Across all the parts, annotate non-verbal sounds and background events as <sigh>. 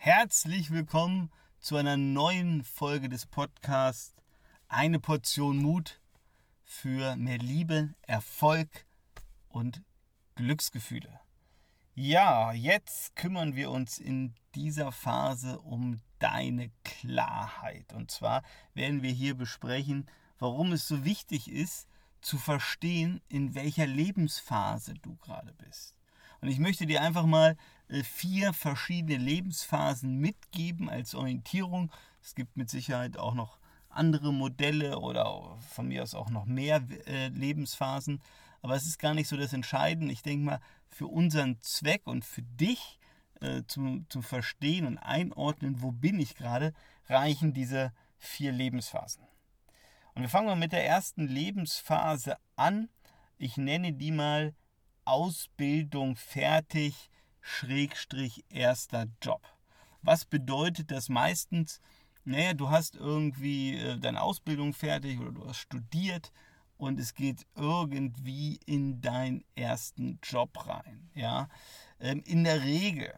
Herzlich willkommen zu einer neuen Folge des Podcasts Eine Portion Mut für mehr Liebe, Erfolg und Glücksgefühle. Ja, jetzt kümmern wir uns in dieser Phase um deine Klarheit. Und zwar werden wir hier besprechen, warum es so wichtig ist, zu verstehen, in welcher Lebensphase du gerade bist. Und ich möchte dir einfach mal vier verschiedene Lebensphasen mitgeben als Orientierung. Es gibt mit Sicherheit auch noch andere Modelle oder von mir aus auch noch mehr äh, Lebensphasen. Aber es ist gar nicht so das Entscheidende. Ich denke mal, für unseren Zweck und für dich äh, zum, zum Verstehen und Einordnen, wo bin ich gerade, reichen diese vier Lebensphasen. Und wir fangen mal mit der ersten Lebensphase an. Ich nenne die mal Ausbildung fertig, Schrägstrich erster Job. Was bedeutet das meistens? Naja, du hast irgendwie äh, deine Ausbildung fertig oder du hast studiert und es geht irgendwie in deinen ersten Job rein. Ja, ähm, in der Regel.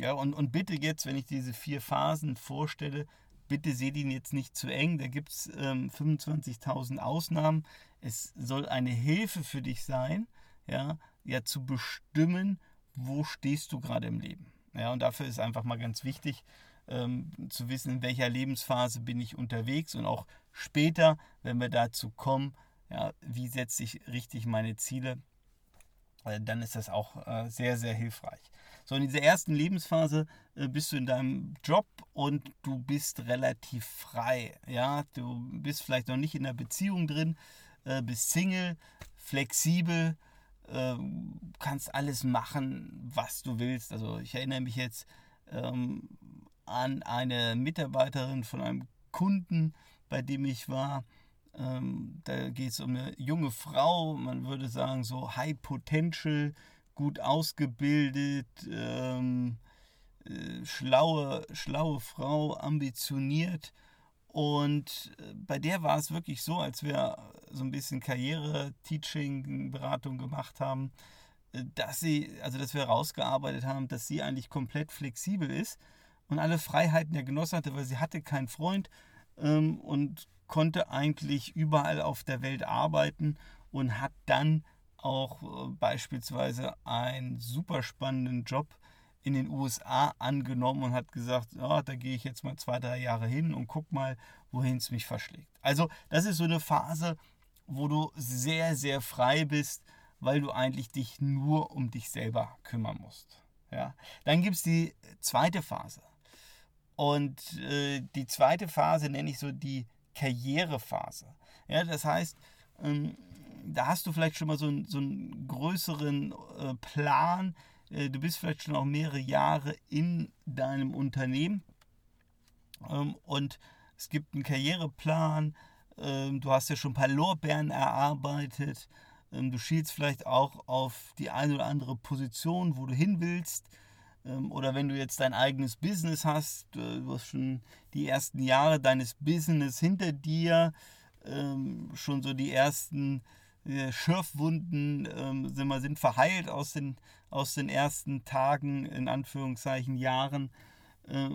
Ja, und, und bitte jetzt, wenn ich diese vier Phasen vorstelle, bitte seht ihn jetzt nicht zu eng. Da gibt es ähm, 25.000 Ausnahmen. Es soll eine Hilfe für dich sein, ja, ja zu bestimmen, wo stehst du gerade im Leben. Ja, und dafür ist einfach mal ganz wichtig ähm, zu wissen, in welcher Lebensphase bin ich unterwegs und auch später, wenn wir dazu kommen, ja, wie setze ich richtig meine Ziele, äh, dann ist das auch äh, sehr, sehr hilfreich. So, in dieser ersten Lebensphase äh, bist du in deinem Job und du bist relativ frei. Ja, du bist vielleicht noch nicht in einer Beziehung drin, äh, bist Single, flexibel, ähm, kannst alles machen, was du willst. Also ich erinnere mich jetzt ähm, an eine Mitarbeiterin von einem Kunden, bei dem ich war. Ähm, da geht es um eine junge Frau, man würde sagen so High Potential, gut ausgebildet, ähm, äh, schlaue, schlaue Frau, ambitioniert und äh, bei der war es wirklich so, als wir so ein bisschen Karriere, Teaching, Beratung gemacht haben, äh, dass sie, also dass wir herausgearbeitet haben, dass sie eigentlich komplett flexibel ist und alle Freiheiten ja genossen hatte, weil sie hatte keinen Freund ähm, und konnte eigentlich überall auf der Welt arbeiten und hat dann auch äh, beispielsweise einen super spannenden Job in den USA angenommen und hat gesagt, ja, da gehe ich jetzt mal zwei, drei Jahre hin und guck mal, wohin es mich verschlägt. Also das ist so eine Phase, wo du sehr, sehr frei bist, weil du eigentlich dich nur um dich selber kümmern musst. Ja? Dann gibt es die zweite Phase. Und äh, die zweite Phase nenne ich so die Karrierephase. Ja, das heißt, ähm, da hast du vielleicht schon mal so, ein, so einen größeren äh, Plan, du bist vielleicht schon auch mehrere Jahre in deinem Unternehmen ähm, und es gibt einen Karriereplan, ähm, du hast ja schon ein paar Lorbeeren erarbeitet, ähm, du schielst vielleicht auch auf die eine oder andere Position, wo du hin willst. Oder wenn du jetzt dein eigenes Business hast, äh, du hast schon die ersten Jahre deines Business hinter dir, schon so die ersten Schürfwunden ähm, sind, wir, sind verheilt aus den, aus den ersten Tagen, in Anführungszeichen Jahren. Äh,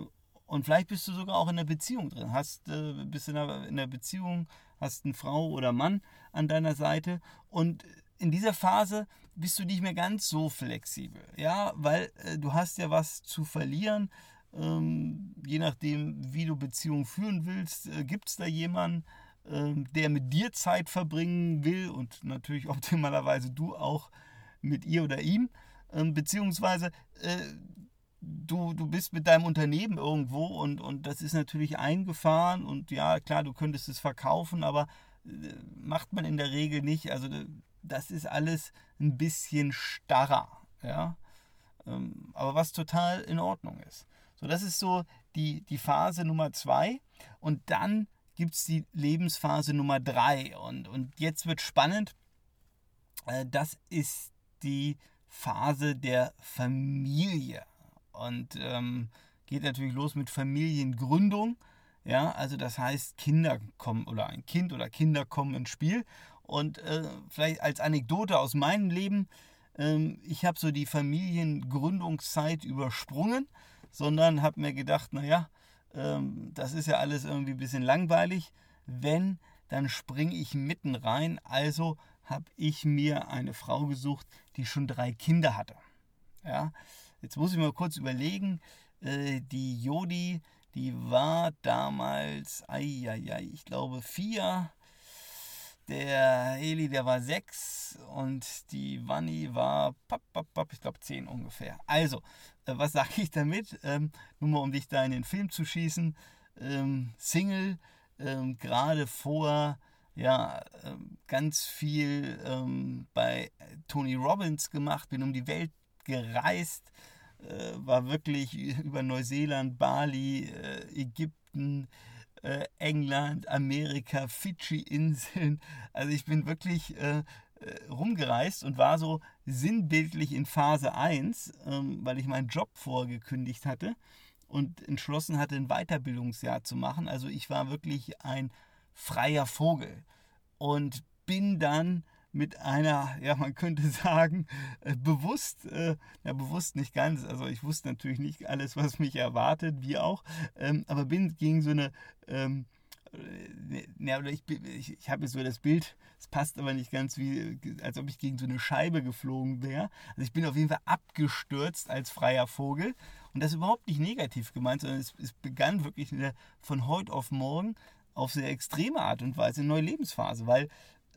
und vielleicht bist du sogar auch in einer Beziehung drin. Hast, äh, bist in einer, in einer Beziehung, hast eine Frau oder Mann an deiner Seite. Und in dieser Phase bist du nicht mehr ganz so flexibel. Ja, weil äh, du hast ja was zu verlieren. Ähm, je nachdem, wie du Beziehung führen willst, äh, gibt es da jemanden, der mit dir Zeit verbringen will und natürlich <laughs> optimalerweise du auch mit ihr oder ihm, ähm, beziehungsweise äh, du, du bist mit deinem Unternehmen irgendwo und, und das ist natürlich eingefahren und ja, klar, du könntest es verkaufen, aber äh, macht man in der Regel nicht. Also das ist alles ein bisschen starrer, ja. Ähm, aber was total in Ordnung ist. So, das ist so die, die Phase Nummer zwei. Und dann gibt es die Lebensphase Nummer drei. Und, und jetzt wird spannend. Äh, das ist die Phase der Familie. Und ähm, geht natürlich los mit Familiengründung. Ja, also das heißt, Kinder kommen oder ein Kind oder Kinder kommen ins Spiel. Und äh, vielleicht als Anekdote aus meinem Leben, äh, ich habe so die Familiengründungszeit übersprungen sondern habe mir gedacht, naja, ähm, das ist ja alles irgendwie ein bisschen langweilig. Wenn, dann springe ich mitten rein. Also habe ich mir eine Frau gesucht, die schon drei Kinder hatte. Ja, jetzt muss ich mal kurz überlegen. Äh, die Jodi, die war damals, ai, ai, ai, ich glaube vier. Der Eli, der war sechs und die Wanni war, pap, pap, pap, ich glaube zehn ungefähr. Also, äh, was sage ich damit? Ähm, nur mal, um dich da in den Film zu schießen. Ähm, Single, ähm, gerade vor ja, ähm, ganz viel ähm, bei Tony Robbins gemacht, bin um die Welt gereist, äh, war wirklich <laughs> über Neuseeland, Bali, äh, Ägypten, äh, England, Amerika, Fidschi-Inseln. Also ich bin wirklich äh, äh, rumgereist und war so sinnbildlich in Phase 1, ähm, weil ich meinen Job vorgekündigt hatte und entschlossen hatte, ein Weiterbildungsjahr zu machen. Also ich war wirklich ein freier Vogel und bin dann mit einer, ja, man könnte <laughs> sagen, äh, bewusst, äh, ja, bewusst nicht ganz, also ich wusste natürlich nicht alles, was mich erwartet, wie auch, ähm, aber bin gegen so eine, ähm, ja, oder ich, ich, ich habe so das Bild, es passt aber nicht ganz wie, als ob ich gegen so eine Scheibe geflogen wäre. Also ich bin auf jeden Fall abgestürzt als freier Vogel. Und das ist überhaupt nicht negativ gemeint, sondern es, es begann wirklich von heute auf morgen auf sehr extreme Art und Weise eine neue Lebensphase, weil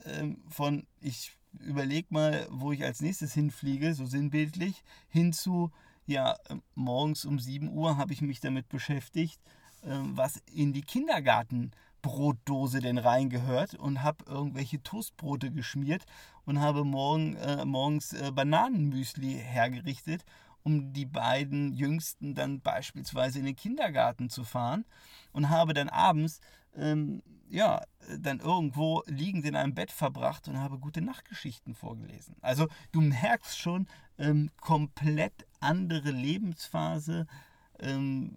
ähm, von ich überlege mal, wo ich als nächstes hinfliege, so sinnbildlich, hin zu, ja, ähm, morgens um 7 Uhr habe ich mich damit beschäftigt, ähm, was in die Kindergartenbrotdose denn reingehört und habe irgendwelche Toastbrote geschmiert und habe morgen, äh, morgens äh, Bananenmüsli hergerichtet, um die beiden Jüngsten dann beispielsweise in den Kindergarten zu fahren und habe dann abends ähm, ja, dann irgendwo liegend in einem Bett verbracht und habe gute Nachtgeschichten vorgelesen. Also du merkst schon, ähm, komplett andere Lebensphase, ähm,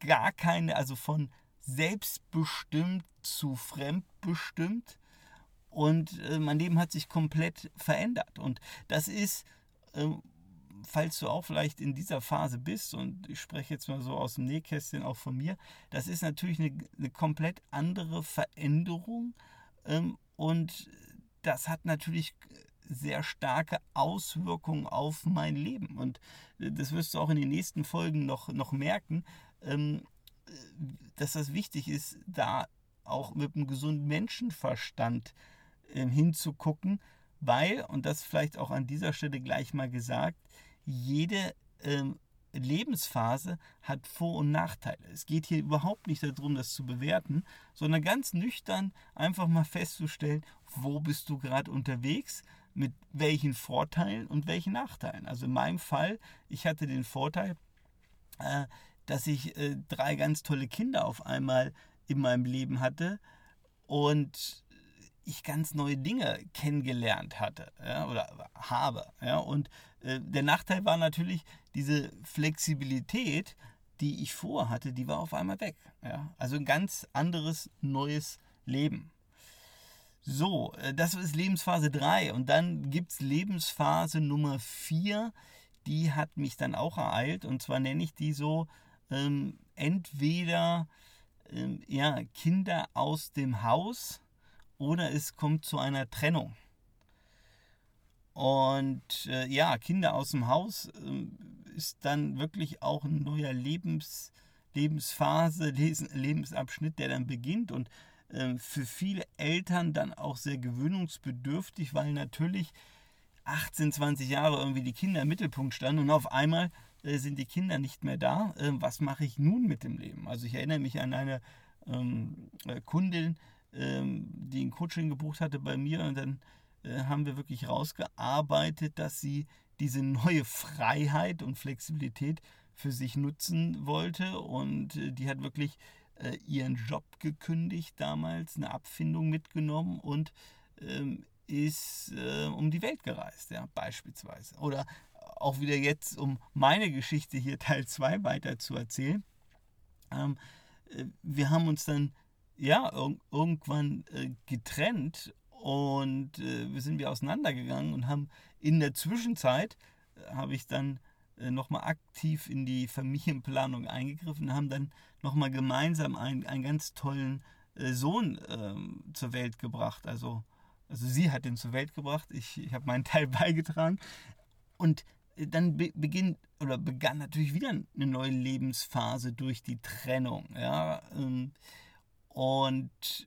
gar keine, also von selbstbestimmt zu fremdbestimmt. Und äh, mein Leben hat sich komplett verändert. Und das ist, äh, falls du auch vielleicht in dieser Phase bist, und ich spreche jetzt mal so aus dem Nähkästchen auch von mir, das ist natürlich eine, eine komplett andere Veränderung. Ähm, und das hat natürlich sehr starke Auswirkungen auf mein Leben. Und äh, das wirst du auch in den nächsten Folgen noch, noch merken, ähm, dass das wichtig ist, da auch mit einem gesunden Menschenverstand ähm, hinzugucken, weil, und das vielleicht auch an dieser Stelle gleich mal gesagt, jede ähm, Lebensphase hat Vor- und Nachteile. Es geht hier überhaupt nicht darum, das zu bewerten, sondern ganz nüchtern einfach mal festzustellen, wo bist du gerade unterwegs, mit welchen Vorteilen und welchen Nachteilen. Also in meinem Fall, ich hatte den Vorteil, äh, dass ich äh, drei ganz tolle Kinder auf einmal in meinem Leben hatte und ich ganz neue Dinge kennengelernt hatte ja, oder habe. Ja. Und äh, der Nachteil war natürlich diese Flexibilität, die ich vorhatte, die war auf einmal weg. Ja. Also ein ganz anderes neues Leben. So, äh, das ist Lebensphase 3 und dann gibt es Lebensphase Nummer 4, die hat mich dann auch ereilt und zwar nenne ich die so ähm, entweder ähm, ja, Kinder aus dem Haus oder es kommt zu einer Trennung. Und äh, ja, Kinder aus dem Haus äh, ist dann wirklich auch ein neuer Lebens, Lebensphase, <laughs> Lebensabschnitt, der dann beginnt und äh, für viele Eltern dann auch sehr gewöhnungsbedürftig, weil natürlich 18, 20 Jahre irgendwie die Kinder im Mittelpunkt standen und auf einmal äh, sind die Kinder nicht mehr da. Äh, was mache ich nun mit dem Leben? Also ich erinnere mich an eine ähm, äh, Kundin, ähm, die ein Coaching gebucht hatte bei mir und dann äh, haben wir wirklich rausgearbeitet, dass sie diese neue Freiheit und Flexibilität für sich nutzen wollte und äh, die hat wirklich äh, ihren Job gekündigt damals, eine Abfindung mitgenommen und ähm, ist äh, um die Welt gereist, ja, beispielsweise. Oder auch wieder jetzt, um meine Geschichte hier Teil 2 weiter zu erzählen. Ähm, äh, wir haben uns dann ja ir irgendwann äh, getrennt und äh, wir sind wir auseinandergegangen und haben in der Zwischenzeit äh, habe ich dann äh, nochmal aktiv in die Familienplanung eingegriffen, haben dann nochmal gemeinsam einen, einen ganz tollen äh, Sohn ähm, zur Welt gebracht. Also, also sie hat ihn zur Welt gebracht, ich, ich habe meinen Teil <laughs> beigetragen. Und äh, dann be beginnt oder begann natürlich wieder eine neue Lebensphase durch die Trennung. Ja? Ähm, und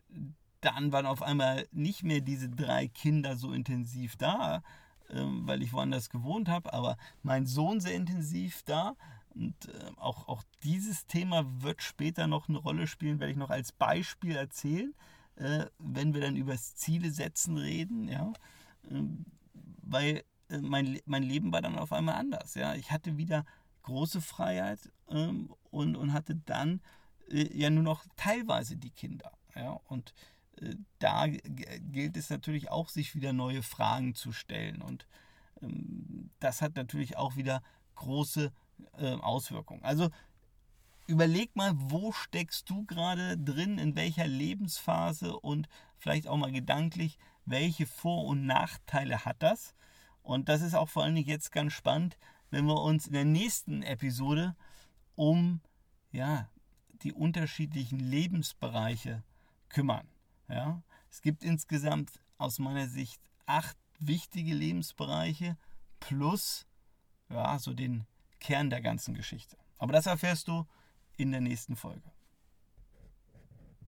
dann waren auf einmal nicht mehr diese drei Kinder so intensiv da, ähm, weil ich woanders gewohnt habe, aber mein Sohn sehr intensiv da. Und äh, auch, auch dieses Thema wird später noch eine Rolle spielen, werde ich noch als Beispiel erzählen, äh, wenn wir dann über das Ziele setzen reden, ja. Ähm, weil äh, mein, mein Leben war dann auf einmal anders, ja. Ich hatte wieder große Freiheit ähm, und, und hatte dann ja nur noch teilweise die Kinder, ja. Und äh, da gilt es natürlich auch, sich wieder neue Fragen zu stellen. Und ähm, das hat natürlich auch wieder große äh, Auswirkungen. Also überleg mal, wo steckst du gerade drin, in welcher Lebensphase und vielleicht auch mal gedanklich, welche Vor- und Nachteile hat das? Und das ist auch vor allen Dingen jetzt ganz spannend, wenn wir uns in der nächsten Episode um ja, die unterschiedlichen Lebensbereiche kümmern. Ja? Es gibt insgesamt aus meiner Sicht acht wichtige Lebensbereiche plus ja, so den Kern der ganzen Geschichte. Aber das erfährst du in der nächsten Folge.